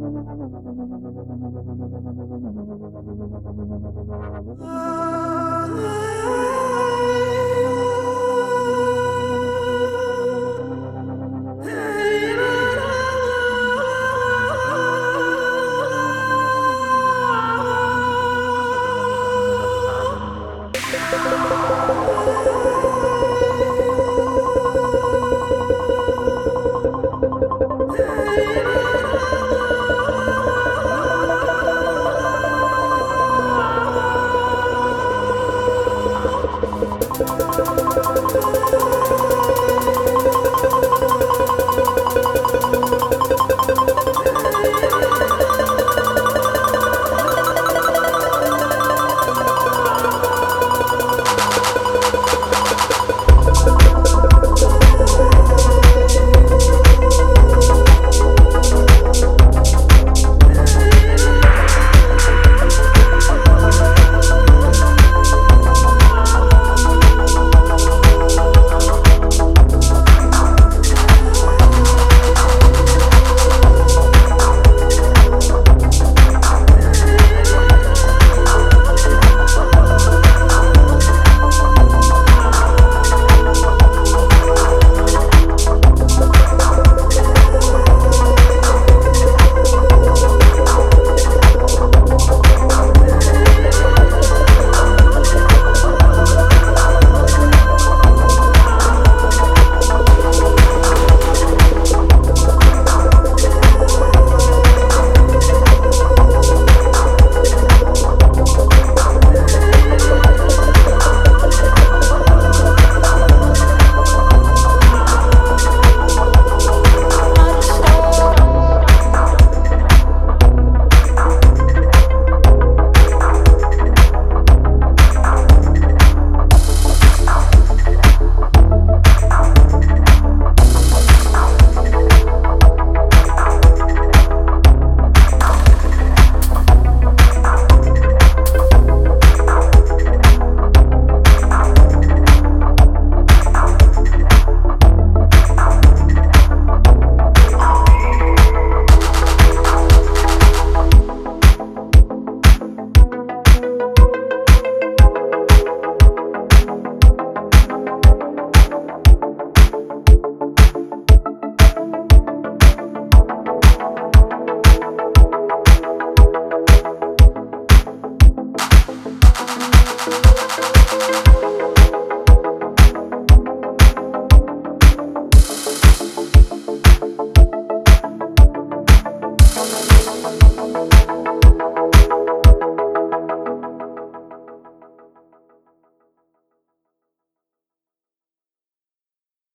Bye.